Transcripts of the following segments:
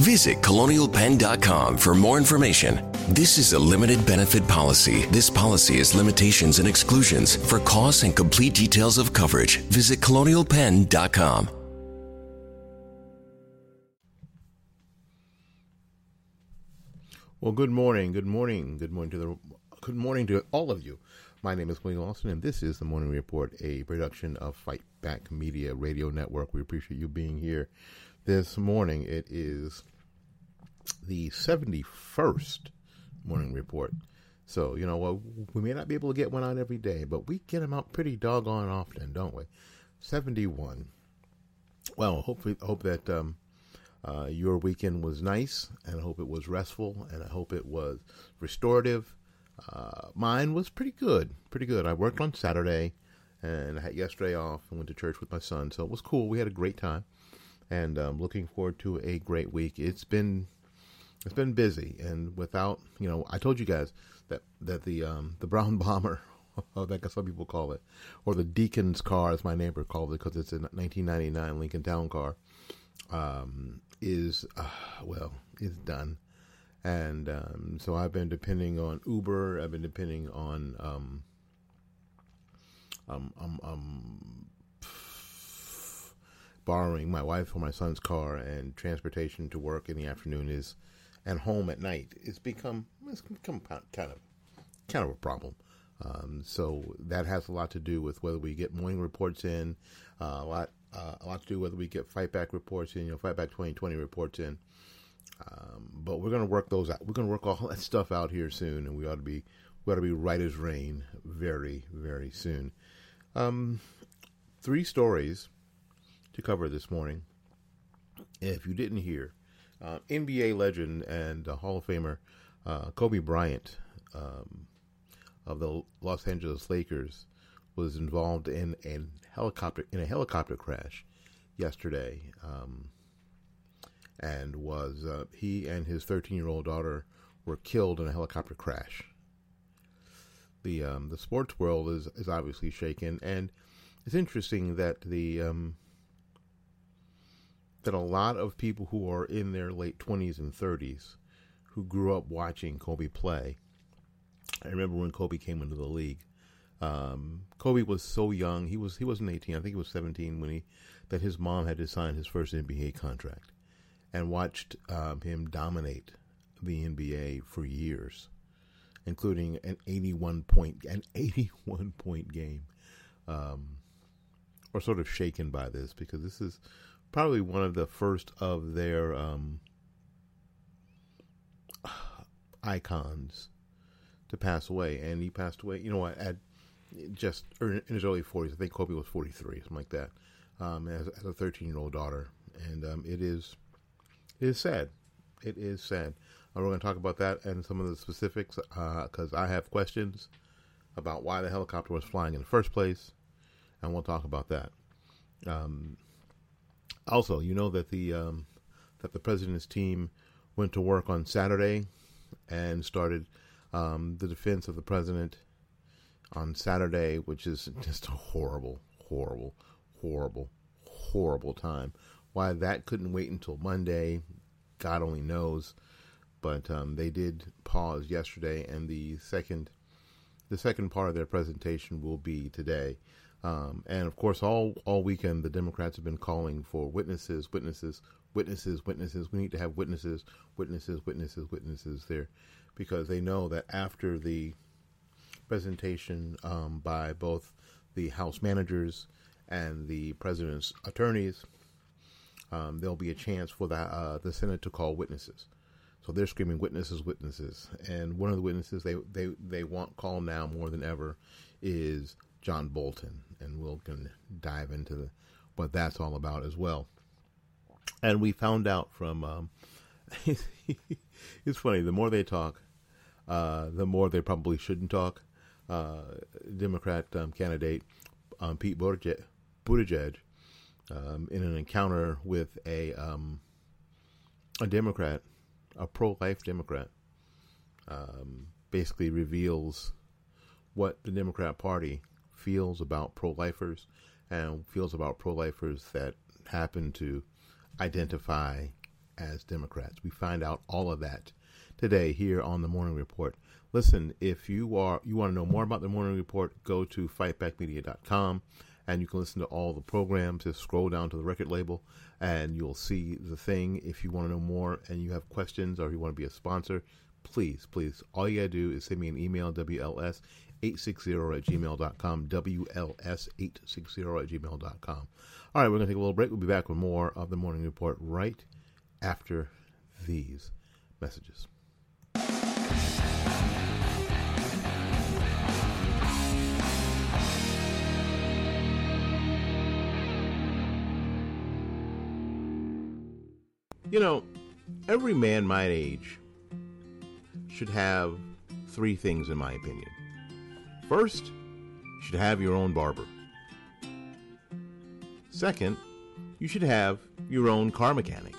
Visit colonialpenn.com for more information. This is a limited benefit policy. This policy has limitations and exclusions. For costs and complete details of coverage, visit colonialpenn.com. Well, good morning, good morning, good morning to the good morning to all of you. My name is Willie Lawson, and this is the Morning Report, a production of Fight Back Media Radio Network. We appreciate you being here this morning. It is the seventy first Morning Report. So you know, we may not be able to get one out every day, but we get them out pretty doggone often, don't we? Seventy one. Well, hopefully, hope that um, uh, your weekend was nice, and I hope it was restful, and I hope it was restorative. Uh, mine was pretty good, pretty good. I worked on Saturday, and I had yesterday off and went to church with my son, so it was cool. We had a great time, and um, looking forward to a great week. It's been it's been busy, and without you know, I told you guys that that the um, the brown bomber. That some people call it, or the Deacon's car, as my neighbor called it, because it's a 1999 Lincoln Town car. Um, is uh, well, is done, and um, so I've been depending on Uber. I've been depending on um, um, um, um, borrowing my wife or my son's car, and transportation to work in the afternoon is, and home at night. It's become it's become kind of kind of a problem. Um, so that has a lot to do with whether we get morning reports in, uh, a lot uh, a lot to do whether we get fight back reports in, you know, fight back 2020 reports in. Um, but we're going to work those out. We're going to work all that stuff out here soon, and we ought to be we ought to be right as rain very very soon. Um, three stories to cover this morning. If you didn't hear, uh, NBA legend and Hall of Famer uh, Kobe Bryant. Um, of the Los Angeles Lakers was involved in a helicopter in a helicopter crash yesterday, um, and was uh, he and his 13 year old daughter were killed in a helicopter crash. The um, the sports world is is obviously shaken, and it's interesting that the um, that a lot of people who are in their late 20s and 30s who grew up watching Kobe play I remember when Kobe came into the league. Um, Kobe was so young; he was he wasn't 18. I think he was 17 when he that his mom had to sign his first NBA contract, and watched um, him dominate the NBA for years, including an 81 point an 81 point game. Um, or sort of shaken by this because this is probably one of the first of their um, icons to pass away, and he passed away. You know, at just in his early forties. I think Kobe was forty three, something like that. Um, as, as, a thirteen year old daughter, and um, it is it is sad. It is sad. Uh, we're going to talk about that and some of the specifics because uh, I have questions about why the helicopter was flying in the first place, and we'll talk about that. Um, also, you know that the um, that the president's team went to work on Saturday and started um, the defense of the president on Saturday, which is just a horrible, horrible, horrible, horrible time. Why that couldn't wait until Monday, God only knows. But um, they did pause yesterday, and the second, the second part of their presentation will be today. Um, and of course, all all weekend the Democrats have been calling for witnesses, witnesses, witnesses, witnesses. We need to have witnesses, witnesses, witnesses, witnesses there, because they know that after the presentation um, by both the House managers and the president's attorneys, um, there'll be a chance for the uh, the Senate to call witnesses. So they're screaming witnesses, witnesses, and one of the witnesses they they they want called now more than ever is John Bolton, and we'll can dive into the, what that's all about as well. And we found out from um, it's funny. The more they talk, uh, the more they probably shouldn't talk. Uh, Democrat um, candidate um, Pete Buttigieg, Buttigieg um, in an encounter with a um, a Democrat, a pro-life Democrat, um, basically reveals what the Democrat Party feels about pro-lifers and feels about pro-lifers that happen to identify as Democrats. We find out all of that today here on the Morning Report. Listen, if you are you want to know more about the Morning Report, go to fightbackmedia.com and you can listen to all the programs. Just scroll down to the record label and you'll see the thing. If you want to know more and you have questions or you want to be a sponsor, please, please, all you got to do is send me an email, WLS 860 at gmail.com, WLS 860 at gmail.com. All right, we're going to take a little break. We'll be back with more of the morning report right after these messages. You know, every man my age should have three things, in my opinion. First, you should have your own barber. Second, you should have your own car mechanic.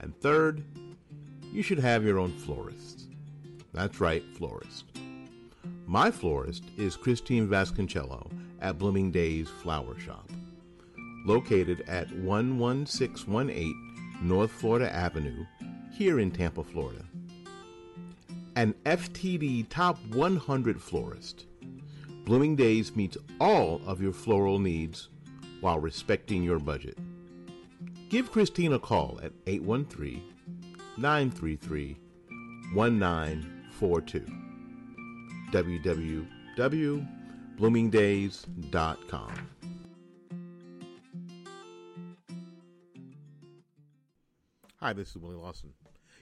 And third, you should have your own florist. That's right, florist. My florist is Christine Vasconcello at Blooming Days Flower Shop, located at 11618 North Florida Avenue, here in Tampa, Florida an FTD Top 100 florist. Blooming Days meets all of your floral needs while respecting your budget. Give Christine a call at 813 933 1942. www.bloomingdays.com. Hi, this is Willie Lawson.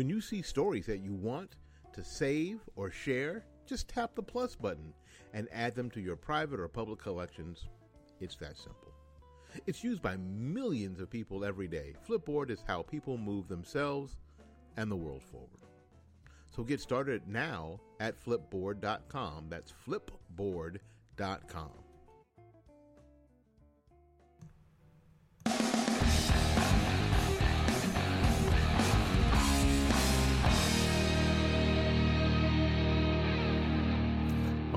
When you see stories that you want to save or share, just tap the plus button and add them to your private or public collections. It's that simple. It's used by millions of people every day. Flipboard is how people move themselves and the world forward. So get started now at flipboard.com. That's flipboard.com.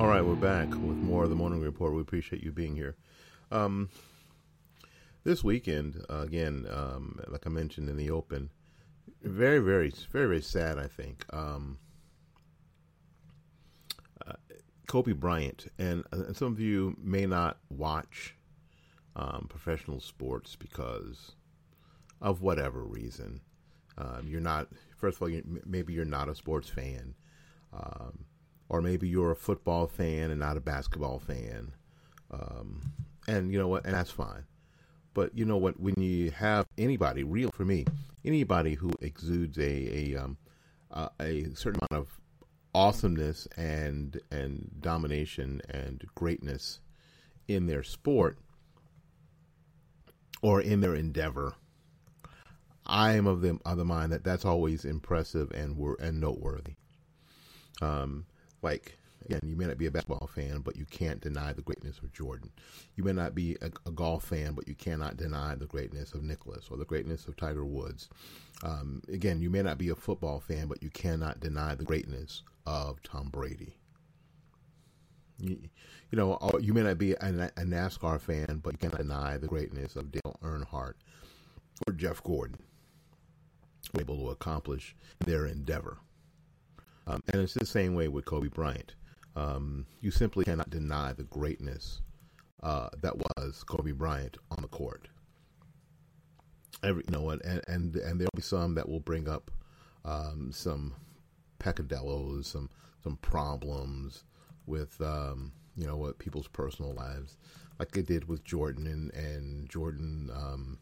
All right, we're back with more of the morning report. We appreciate you being here. Um, this weekend, uh, again, um, like I mentioned in the open, very, very, very, very sad. I think um, uh, Kobe Bryant, and, and, some of you may not watch um, professional sports because of whatever reason. Um, you're not. First of all, you, maybe you're not a sports fan. Um, or maybe you're a football fan and not a basketball fan. Um, and you know what? And that's fine. But you know what? When you have anybody, real for me, anybody who exudes a a, um, uh, a certain amount of awesomeness and and domination and greatness in their sport or in their endeavor, I am of the of the mind that that's always impressive and and noteworthy. Um, like again, you may not be a basketball fan, but you can't deny the greatness of Jordan. You may not be a, a golf fan, but you cannot deny the greatness of Nicklaus or the greatness of Tiger Woods. Um, again, you may not be a football fan, but you cannot deny the greatness of Tom Brady. You, you know, you may not be a, a NASCAR fan, but you cannot deny the greatness of Dale Earnhardt or Jeff Gordon, able to accomplish their endeavor. Um, and it's the same way with Kobe Bryant. Um, you simply cannot deny the greatness uh, that was Kobe Bryant on the court. Every, you know, and, and and there'll be some that will bring up um, some peccadillos, some some problems with um, you know what people's personal lives, like they did with Jordan and and Jordan. Um,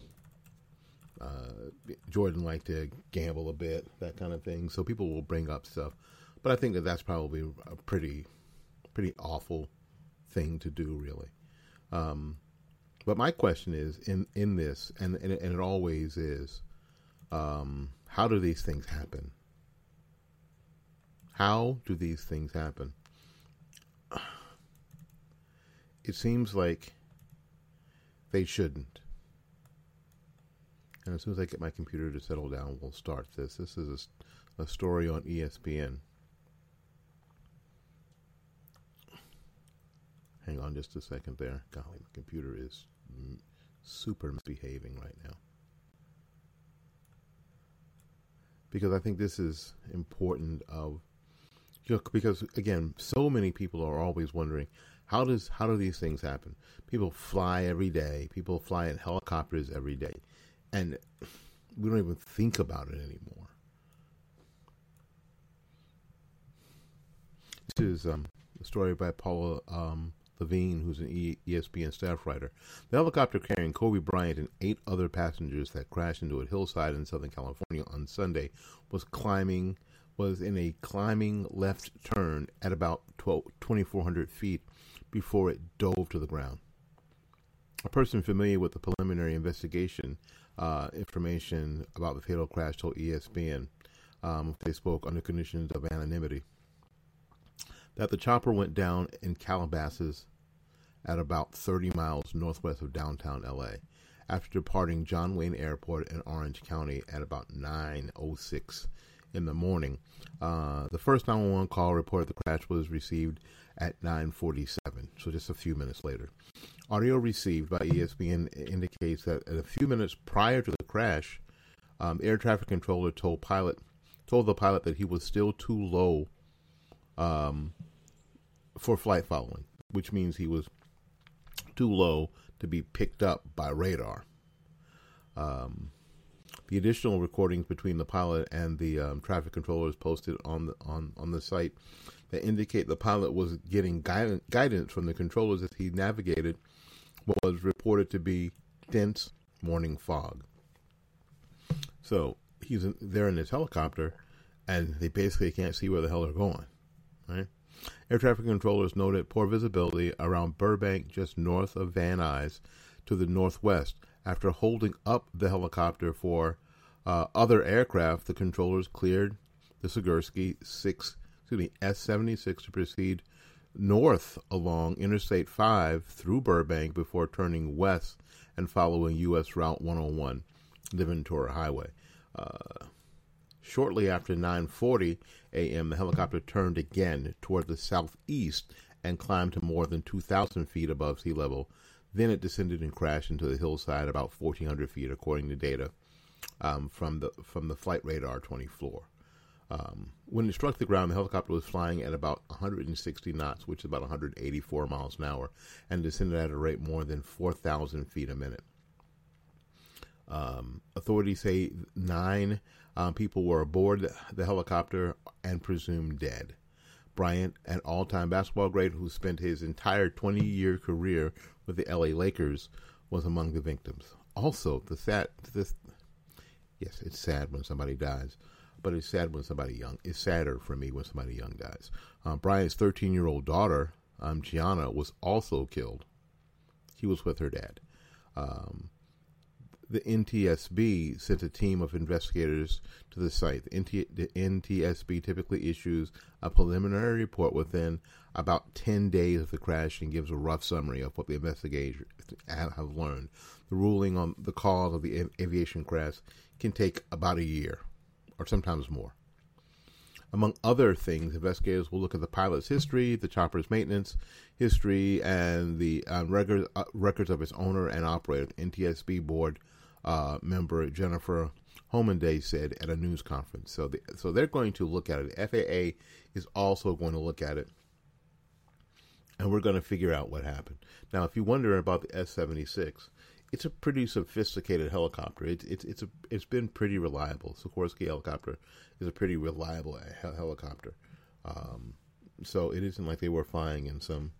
uh, Jordan liked to gamble a bit, that kind of thing. So people will bring up stuff, but I think that that's probably a pretty pretty awful thing to do, really. Um, but my question is in in this, and and it, and it always is, um, how do these things happen? How do these things happen? It seems like they shouldn't. And as soon as I get my computer to settle down, we'll start this. This is a, a story on ESPN. Hang on just a second there. Golly, my computer is super misbehaving right now. Because I think this is important of you know, because again, so many people are always wondering how does how do these things happen? People fly every day. People fly in helicopters every day, and we don't even think about it anymore. This is um, a story by Paula um, Lavigne, who's an ESPN staff writer. The helicopter carrying Kobe Bryant and eight other passengers that crashed into a hillside in Southern California on Sunday was climbing was in a climbing left turn at about 2,400 feet before it dove to the ground. A person familiar with the preliminary investigation uh, information about the fatal crash told ESPN um, they spoke under conditions of anonymity that the chopper went down in Calabasas at about 30 miles northwest of downtown LA after departing John Wayne Airport in Orange County at about 9:06 in the morning. Uh, the first 911 call reported the crash was received at 9:47, so just a few minutes later. Audio received by ESPN indicates that a few minutes prior to the crash, um, air traffic controller told pilot told the pilot that he was still too low um, for flight following, which means he was too low to be picked up by radar. Um, the additional recordings between the pilot and the um, traffic controllers posted on the on, on the site that indicate the pilot was getting guidance, guidance from the controllers as he navigated what was reported to be dense morning fog. So he's in, there in his helicopter, and they basically can't see where the hell they're going. Right? Air traffic controllers noted poor visibility around Burbank, just north of Van Nuys, to the northwest. After holding up the helicopter for uh, other aircraft, the controllers cleared the Sikorsky six, excuse me, S seventy six to proceed north along Interstate five through Burbank before turning west and following U.S. Route 101, the Ventura Highway. Uh, shortly after 9:40 a.m., the helicopter turned again toward the southeast and climbed to more than 2,000 feet above sea level. Then it descended and crashed into the hillside about 1,400 feet, according to data um, from the from the Flightradar24. Um, when it struck the ground, the helicopter was flying at about 160 knots, which is about 184 miles an hour, and descended at a rate more than 4,000 feet a minute. Um, authorities say nine um, people were aboard the helicopter and presumed dead. Bryant, an all time basketball great who spent his entire 20 year career with the LA Lakers, was among the victims. Also, the sad, this, yes, it's sad when somebody dies, but it's sad when somebody young. It's sadder for me when somebody young dies. Um, Bryant's 13 year old daughter, um, Gianna, was also killed. He was with her dad. Um, the NTSB sent a team of investigators to the site. The, NT, the, NTSB typically issues a preliminary report within about 10 days of the crash and gives a rough summary of what the investigators have learned. The ruling on the cause of the aviation crash can take about a year or sometimes more. Among other things, investigators will look at the pilot's history, the chopper's maintenance history, and the uh, records, uh, records of its owner and operator. NTSB board uh, member Jennifer Homendy said at a news conference. So, the, so they're going to look at it. FAA is also going to look at it, and we're going to figure out what happened. Now, if you wonder about the S seventy six, it's a pretty sophisticated helicopter. It's it's it's a it's been pretty reliable. Sikorsky helicopter is a pretty reliable helicopter. Um, so it isn't like they were flying in some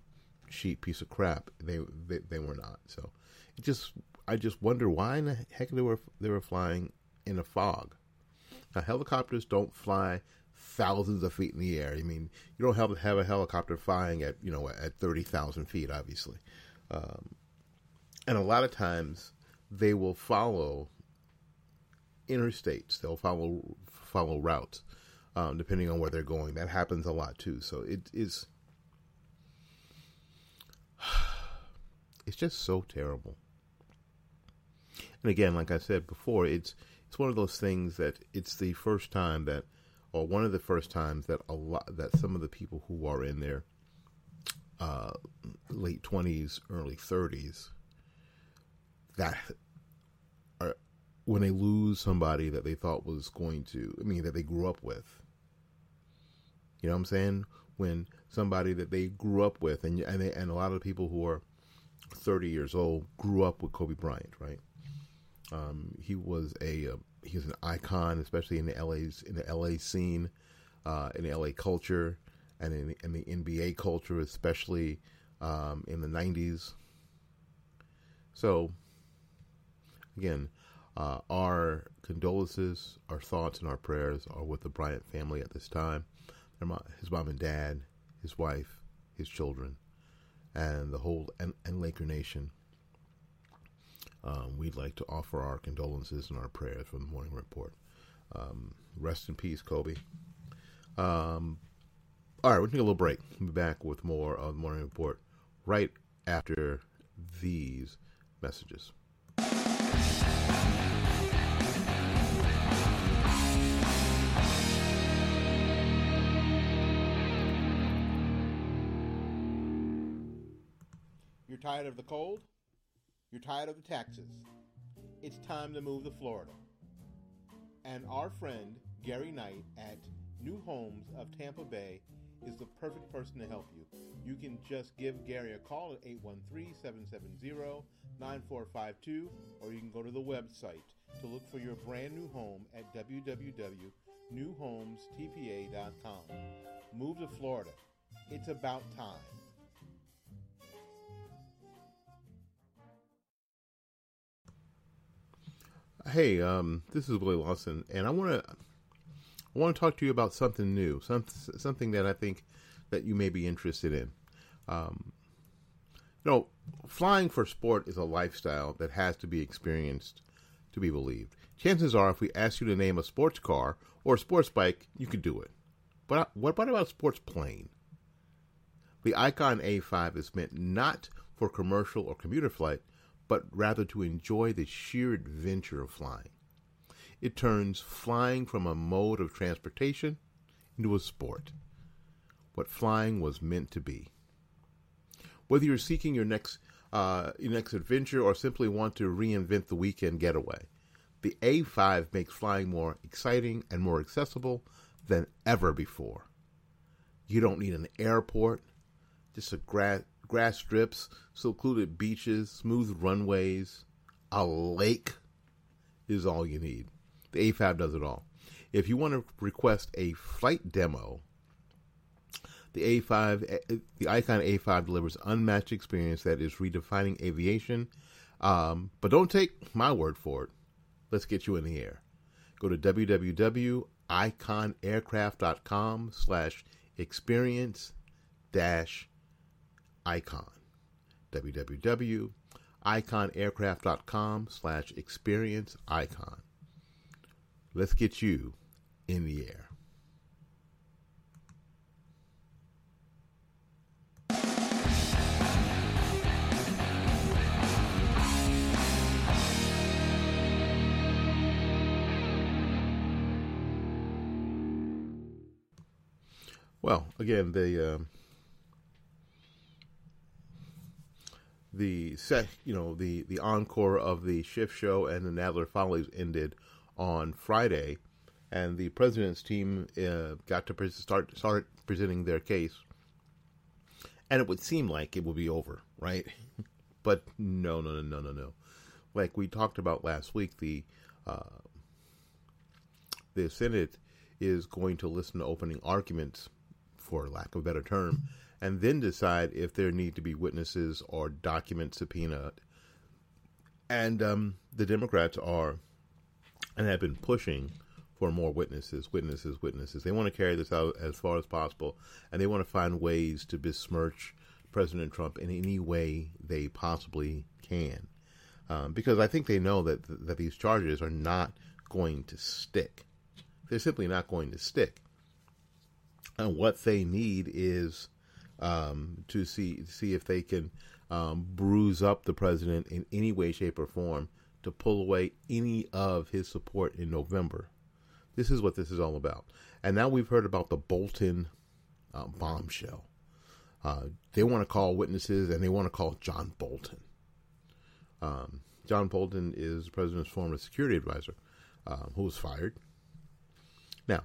cheap piece of crap. They they, they were not. So it just I just wonder why in the heck they were they were flying in a fog. Now helicopters don't fly thousands of feet in the air. I mean, you don't have have a helicopter flying at you know at thirty thousand feet, obviously. Um, and a lot of times they will follow interstates. They'll follow follow routes, um, depending on where they're going. That happens a lot too. So it is. It's just so terrible. And again, like I said before, it's it's one of those things that it's the first time that, or one of the first times that a lot that some of the people who are in their uh, late twenties, early thirties, that are when they lose somebody that they thought was going to, I mean, that they grew up with. You know what I'm saying? When somebody that they grew up with, and and they, and a lot of people who are 30 years old grew up with Kobe Bryant, right? Um, he was a uh, he was an icon, especially in the LA's in the LA scene, uh, in the LA culture, and in, in the NBA culture, especially um, in the 90s. So Again, uh, our condolences, our thoughts, and our prayers are with the Bryant family at this time. His mom and dad, his wife, his children, and the whole and, and Laker Nation. Um, we'd like to offer our condolences and our prayers from the Morning Report. Um, rest in peace, Kobe. Um, all right, we'll take a little break. We'll be back with more of the Morning Report right after these messages. Tired of the cold? You're tired of the taxes? It's time to move to Florida. And our friend Gary Knight at New Homes of Tampa Bay is the perfect person to help you. You can just give Gary a call at 813 770 9452, or you can go to the website to look for your brand new home at www.newhomestpa.com. Move to Florida. It's about time. Hey, um, this is Willie Lawson, and I want to I want to talk to you about something new, some, something that I think that you may be interested in. Um, you know, flying for sport is a lifestyle that has to be experienced to be believed. chances are, if we ask you to name a sports car or a sports bike, you could do it. But what about a sports plane? The Icon A5 is meant not for commercial or commuter flight, but rather to enjoy the sheer adventure of flying. It turns flying from a mode of transportation into a sport. What flying was meant to be. Whether you're seeking your next uh, your next adventure or simply want to reinvent the weekend getaway, the A5 makes flying more exciting and more accessible than ever before. You don't need an airport, just a grass, grass strips, secluded beaches, smooth runways, a lake is all you need. The A5 does it all. If you want to request a flight demo, the A5, the Icon A5 delivers unmatched experience that is redefining aviation. Um, but don't take my word for it. Let's get you in the air. Go to www.iconaircraft.com slash experience dash icon. www.iconaircraft.com slash experience icon. Let's get you in the air. Well, again, the um, the set, you know, the the encore of the Schiff Show and the Nadler Follies ended on Friday, and the president's team uh, got to pre- start start presenting their case, and it would seem like it would be over, right? but no, no, no, no, no, no. Like we talked about last week, the uh, the Senate is going to listen to opening arguments for lack of a better term, and then decide if there need to be witnesses or documents subpoenaed. And um, the Democrats are and have been pushing for more witnesses, witnesses, witnesses. They want to carry this out as far as possible, and they want to find ways to besmirch President Trump in any way they possibly can. Um, because I think they know that that these charges are not going to stick. They're simply not going to stick. And what they need is um, to see see if they can um, bruise up the president in any way, shape, or form to pull away any of his support in November. This is what this is all about. And now we've heard about the Bolton uh, bombshell. Uh, they want to call witnesses and they want to call John Bolton. Um, John Bolton is the president's former security advisor uh, who was fired. Now,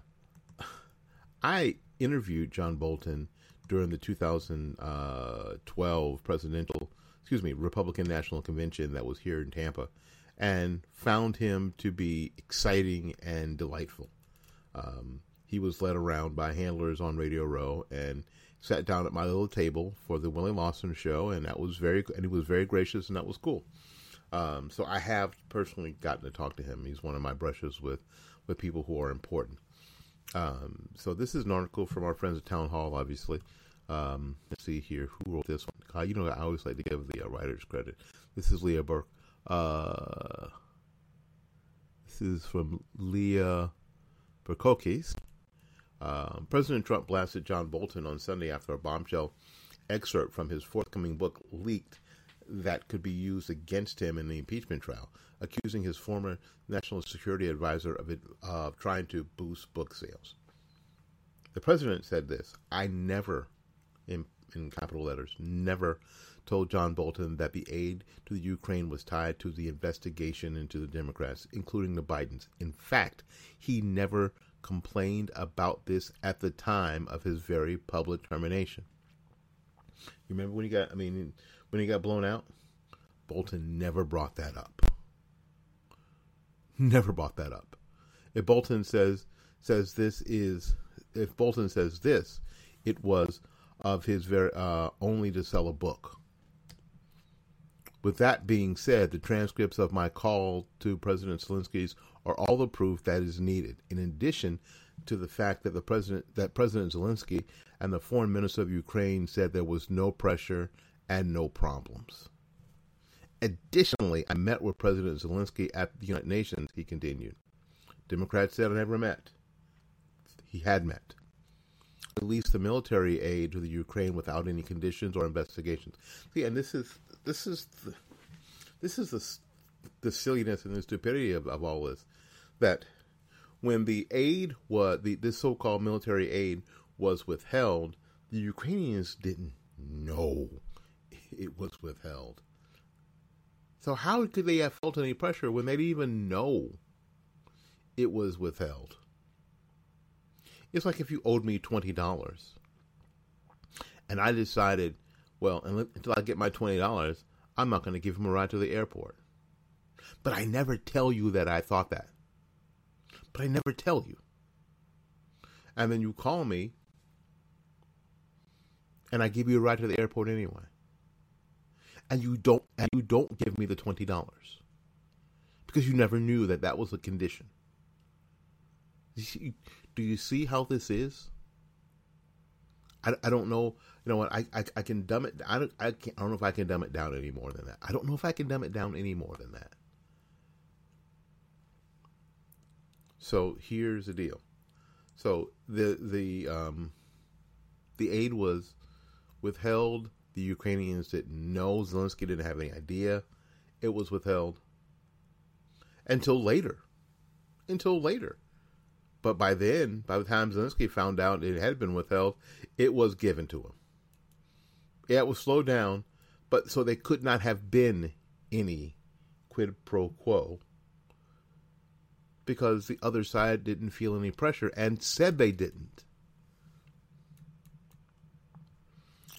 I interviewed John Bolton during the 2012 presidential, excuse me, Republican National Convention that was here in Tampa, and found him to be exciting and delightful. Um, he was led around by handlers on Radio Row and sat down at my little table for the Willie Lawson show, and that was very, and he was very gracious, and that was cool. Um, so I have personally gotten to talk to him. He's one of my brushes with with people who are important. Um, so this is an article from our friends at Town Hall, obviously. Um, let's see here who wrote this one. Uh, you know, I always like to give the uh, writers credit. This is Leah Burke. Uh, this is from Leah Barkoukis. Um, President Trump blasted John Bolton on Sunday after a bombshell excerpt from his forthcoming book leaked that could be used against him in the impeachment trial, accusing his former national security advisor of, it, of trying to boost book sales. The president said this I never, in, in capital letters, never told John Bolton that the aid to the Ukraine was tied to the investigation into the Democrats, including the Bidens. In fact, he never complained about this at the time of his very public termination. You remember when he got, I mean, when he got blown out? Bolton never brought that up. Never brought that up. If Bolton says says this is if Bolton says this, it was of his very uh, only to sell a book. With that being said, the transcripts of my call to President Zelensky's are all the proof that is needed. In addition to the fact that the president that President Zelensky and the foreign minister of Ukraine said there was no pressure and no problems. Additionally, I met with President Zelensky at the United Nations, he continued. Democrats said I never met. He had met. Released the military aid to the Ukraine without any conditions or investigations. See, and this is this is the, this is the the silliness and the stupidity of, of all this. That when the aid was the this so-called military aid was withheld, the Ukrainians didn't know it was withheld. So how could they have felt any pressure when they didn't even know it was withheld? It's like if you owed me twenty dollars, and I decided, well, until I get my twenty dollars, I'm not going to give him a ride to the airport. But I never tell you that I thought that. But I never tell you. And then you call me, and I give you a ride to the airport anyway and you don't and you don't give me the twenty dollars because you never knew that that was a condition. do you see how this is? I, I don't know. You know what? I, I, I can dumb it. I don't. I can't. I don't know if I can dumb it down any more than that. I don't know if I can dumb it down any more than that. So here's the deal. So the the um, the aid was withheld the Ukrainians didn't know. Zelensky didn't have any idea it was withheld until later. Until later. But by then, by the time Zelensky found out it had been withheld, it was given to him. Yeah, it was slowed down, but so they could not have been any quid pro quo because the other side didn't feel any pressure and said they didn't.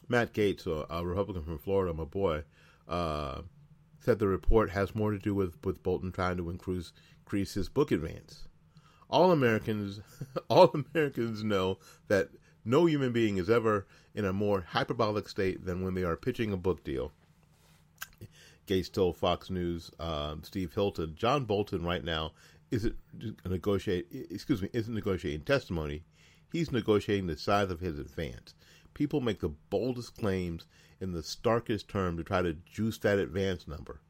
Matt Gaetz, a, Republican from Florida, my boy, uh, said the report has more to do with, with Bolton trying to increase, increase his book advance. All Americans, all Americans know that no human being is ever in a more hyperbolic state than when they are pitching a book deal. Gaetz told Fox News, uh, Steve Hilton, John Bolton right now isn't. Excuse me, isn't negotiating testimony. He's negotiating the size of his advance people make the boldest claims in the starkest term to try to juice that advance number.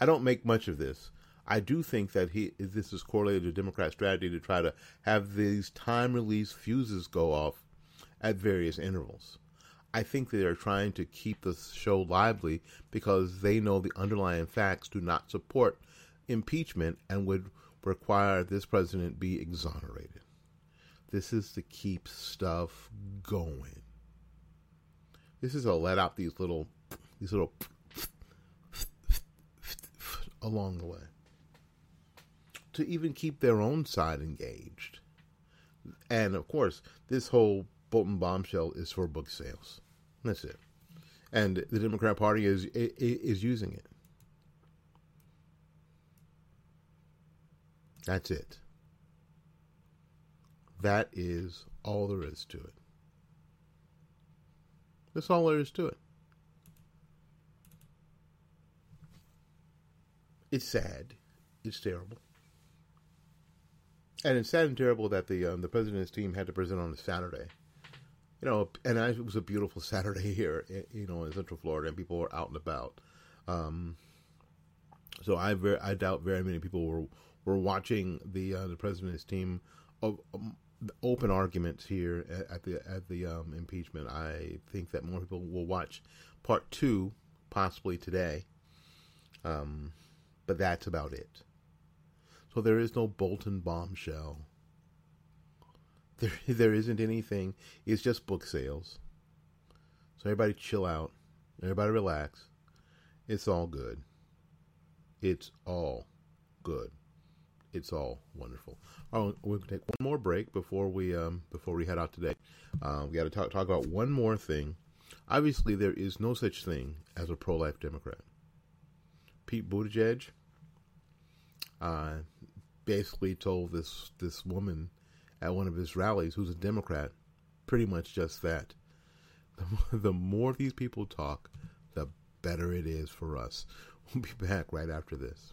I don't make much of this. I do think that he this is correlated to Democrat strategy to try to have these time release fuses go off at various intervals. I think they are trying to keep the show lively because they know the underlying facts do not support impeachment and would require this president be exonerated. This is to keep stuff going. This is to let out these little, these little along the way to even keep their own side engaged. And of course, this whole Bolton bombshell is for book sales. That's it. And the Democrat Party is is using it. That's it. That is all there is to it. That's all there is to it. It's sad. It's terrible. And it's sad and terrible that the um, the president's team had to present on a Saturday. You know, and I, it was a beautiful Saturday here, you know, in Central Florida, and people were out and about. Um, so I I doubt very many people were were watching the uh, the president's team. Of, um, open arguments here at, at the at the um, impeachment. I think that more people will watch part two possibly today, um, but that's about it. So there is no Bolton bombshell. There there isn't anything. It's just book sales. So everybody chill out. Everybody relax. It's all good. It's all good it's all wonderful. Oh, we're gonna take one more break before we um, before we head out today. Uh, we got to talk talk about one more thing. Obviously, there is no such thing as a pro life Democrat. Pete Buttigieg uh, basically told this this woman at one of his rallies, who's a Democrat, pretty much just that. The, the more these people talk, the better it is for us. We'll be back right after this.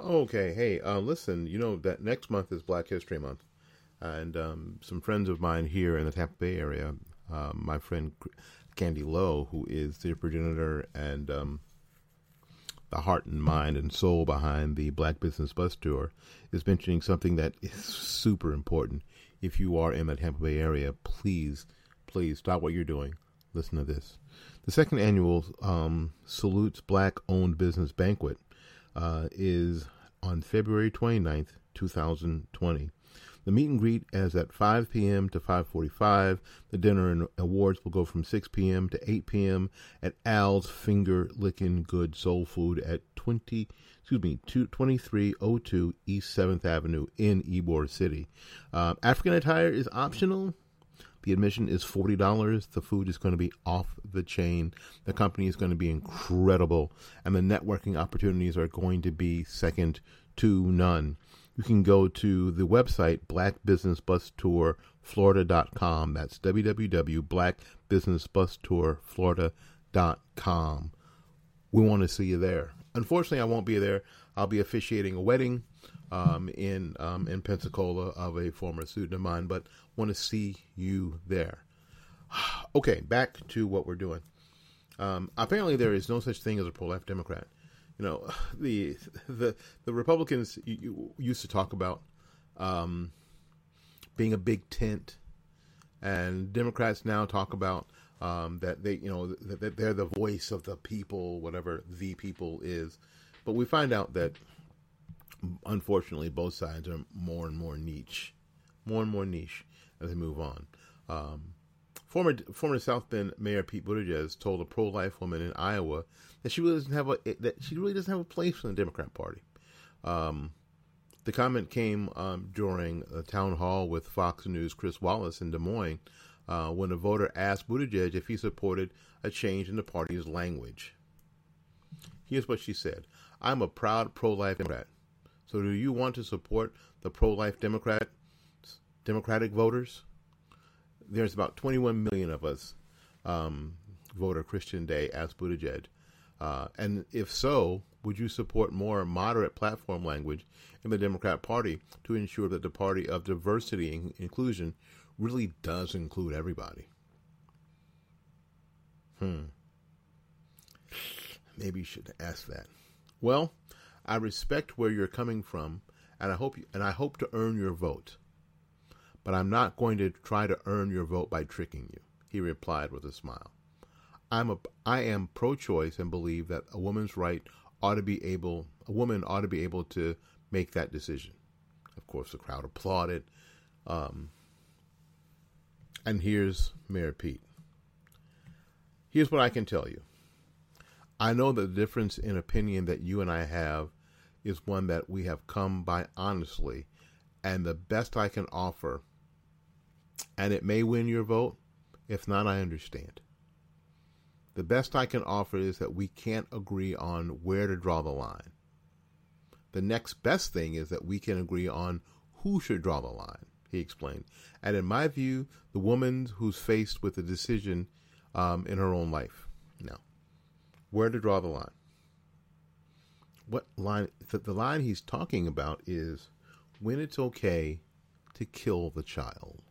Okay, hey, uh, listen, you know that next month is Black History Month, and um, some friends of mine here in the Tampa Bay area, uh, my friend Candy Lowe, who is the progenitor and um, the heart and mind and soul behind the Black Business Bus Tour, is mentioning something that is super important. If you are in the Tampa Bay area, please, please stop what you're doing. Listen to this. The second annual um, Salutes Black Owned Business Banquet uh, is on February 29th, 2020. The meet and greet is at 5 p.m. to 5:45. The dinner and awards will go from 6 p.m. to 8 p.m. at Al's Finger Licking Good Soul Food at 20 excuse me 2302 East 7th Avenue in Ybor City. Uh, African attire is optional. The admission is forty dollars. The food is going to be off the chain. The company is going to be incredible, and the networking opportunities are going to be second to none. You can go to the website blackbusinessbustourflorida.com. That's www.blackbusinessbustourflorida.com. We want to see you there. Unfortunately, I won't be there. I'll be officiating a wedding um, in um, in Pensacola of a former student of mine, but want to see you there. okay, back to what we're doing. Um, apparently, there is no such thing as a pro-life Democrat. You know, the the the Republicans used to talk about um, being a big tent, and Democrats now talk about um, that they you know that they're the voice of the people, whatever the people is. But we find out that unfortunately, both sides are more and more niche, more and more niche as they move on. Um, former former South Bend Mayor Pete Buttigieg told a pro life woman in Iowa that she really doesn't have a that she really doesn't have a place in the Democrat Party. Um, the comment came um, during a town hall with Fox News' Chris Wallace in Des Moines uh, when a voter asked Buttigieg if he supported a change in the party's language. Here's what she said I'm a proud pro life Democrat. So, do you want to support the pro-life Democrat Democratic voters? There's about 21 million of us um, voter Kristen Day as Buttigieg. Uh, and if so, would you support more moderate platform language in the Democrat Party to ensure that the party of diversity and inclusion really does include everybody? Hmm. Maybe you should ask that. Well, I respect where you're coming from, and I hope you, and I hope to earn your vote. But I'm not going to try to earn your vote by tricking you, he replied with a smile. I'm a I am pro-choice and believe that a woman's right ought to be able a woman ought to be able to make that decision. Of course, the crowd applauded. Um, and here's Mayor Pete. Here's what I can tell you. I know that the difference in opinion that you and I have is one that we have come by honestly, and the best I can offer, and it may win your vote. If not, I understand. The best I can offer is that we can't agree on where to draw the line. The next best thing is that we can agree on who should draw the line, he explained. And in my view, the woman who's faced with a decision um, in her own life. Now, where to draw the line? What line? The, the line he's talking about is when it's okay to kill the child.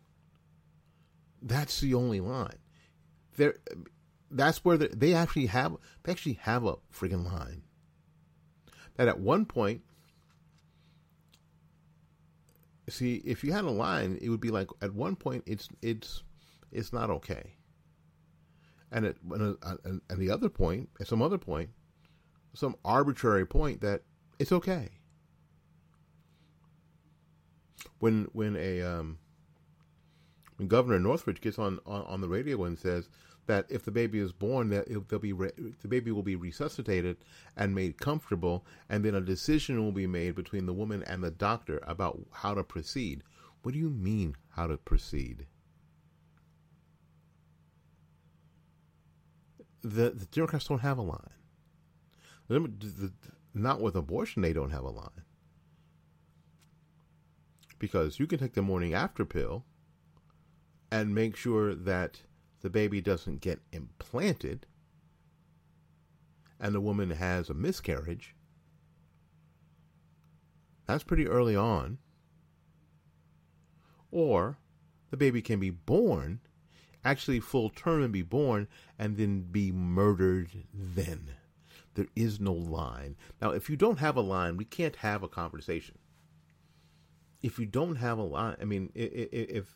That's the only line. There, that's where they actually have they actually have a friggin' line. That at one point, see, if you had a line, it would be like at one point it's it's it's not okay, and at and, and the other point, at some other point, some arbitrary point that it's okay. When when a um, when Governor Northam gets on, on, on the radio and says that if the baby is born, that they'll be re- the baby will be resuscitated and made comfortable, and then a decision will be made between the woman and the doctor about how to proceed. What do you mean, how to proceed? The, the Democrats don't have a line. The, the, not with abortion, they don't have a line. Because you can take the morning after pill and make sure that the baby doesn't get implanted and the woman has a miscarriage, that's pretty early on. Or the baby can be born, actually full term and be born, and then be murdered then. There is no line. Now, if you don't have a line, we can't have a conversation. If you don't have a line, I mean, if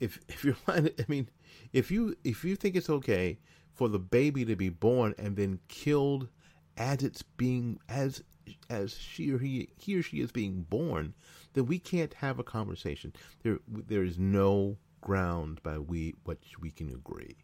if if you're I mean, if you if you think it's okay for the baby to be born and then killed as it's being as as she or he he or she is being born, then we can't have a conversation. There there is no ground by we which we can agree.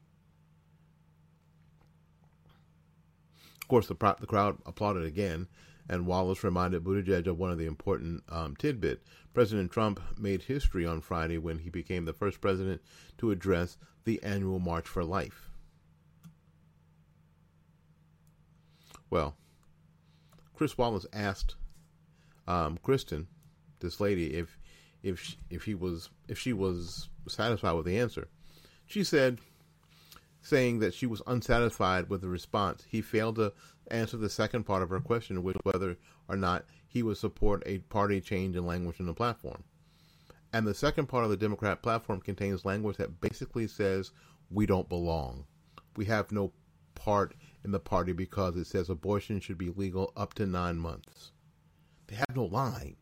Of course, the the crowd applauded again, and Wallace reminded Buttigieg of one of the important um, tidbit. President Trump made history on Friday when he became the first president to address the annual March for Life. Well, Chris Wallace asked um, Kristen, this lady, if if she, if he was if she was satisfied with the answer. She said, saying that she was unsatisfied with the response. He failed to answer the second part of her question, which whether or not he would support a party change in language in the platform. And the second part of the Democrat platform contains language that basically says we don't belong. We have no part in the party because it says abortion should be legal up to nine months. They have no line.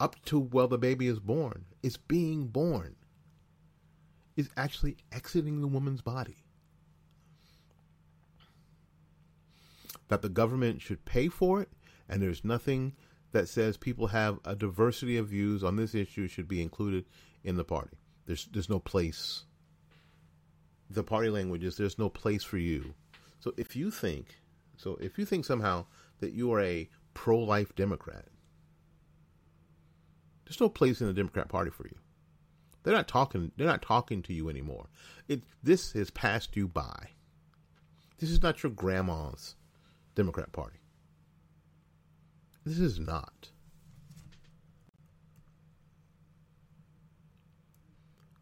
Up to well, the baby is born. It's being born. Is actually exiting the woman's body. That the government should pay for it, and there's nothing that says people have a diversity of views on this issue should be included in the party. There's there's no place. The party language is there's no place for you. So if you think, so if you think somehow that you are a pro-life Democrat, there's no place in the Democrat Party for you. They're not talking. They're not talking to you anymore. It this has passed you by. This is not your grandma's Democrat Party. This is not.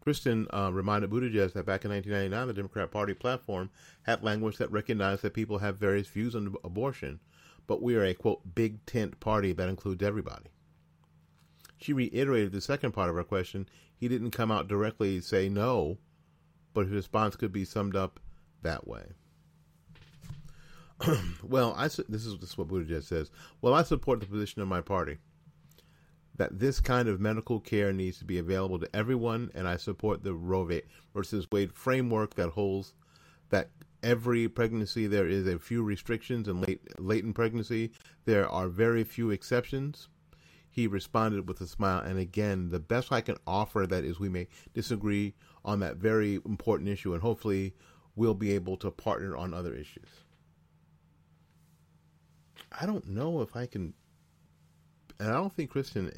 Kristen uh, reminded Buttigieg that back in 1999, the Democrat Party platform had language that recognized that people have various views on abortion, but we are a, quote, big tent party that includes everybody. She reiterated the second part of her question. He didn't come out directly say no, but his response could be summed up that way. well, I this is this is what Buttigieg says. Well, I support the position of my party that this kind of medical care needs to be available to everyone, and I support the Roe v. versus Wade framework that holds that every pregnancy there is a few restrictions and late latent pregnancy there are very few exceptions he responded with a smile and again the best i can offer that is we may disagree on that very important issue and hopefully we'll be able to partner on other issues i don't know if i can and i don't think kristen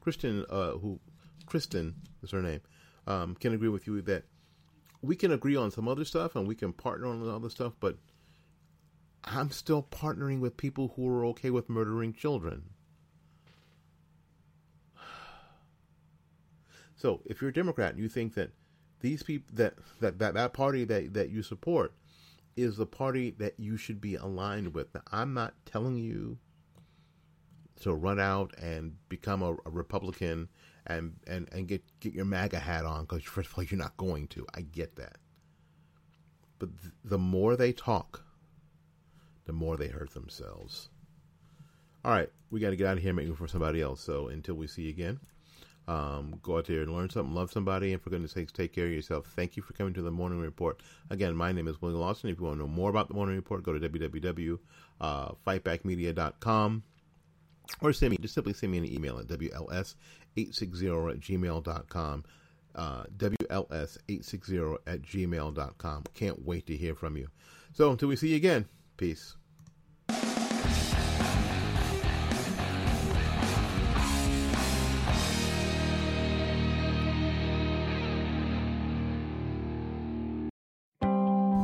kristen uh, who kristen is her name um, can agree with you that we can agree on some other stuff and we can partner on other stuff, but I'm still partnering with people who are okay with murdering children. So if you're a Democrat and you think that these people that, that, that, that party that, that you support is the party that you should be aligned with. Now, I'm not telling you to run out and become a, a Republican and and and get get your MAGA hat on because first of all you're not going to. I get that, but th- the more they talk, the more they hurt themselves. All right, we got to get out of here, make room for somebody else. So until we see you again, um, go out there and learn something, love somebody, and for goodness sakes, take care of yourself. Thank you for coming to the Morning Report. Again, my name is William Lawson. If you want to know more about the Morning Report, go to www.fightbackmedia.com or send me, just simply send me an email at WLS 860 at gmail.com. Uh, WLS860 at gmail.com. Can't wait to hear from you. So until we see you again, peace.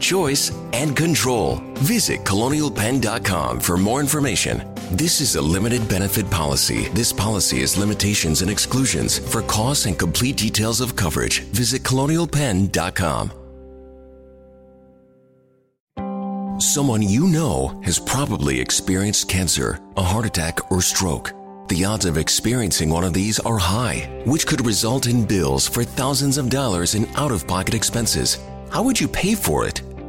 choice, and control. Visit colonialpenn.com for more information. This is a limited benefit policy. This policy has limitations and exclusions. For costs and complete details of coverage, visit colonialpenn.com. Someone you know has probably experienced cancer, a heart attack, or stroke. The odds of experiencing one of these are high, which could result in bills for thousands of dollars in out of pocket expenses. How would you pay for it?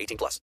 18 plus.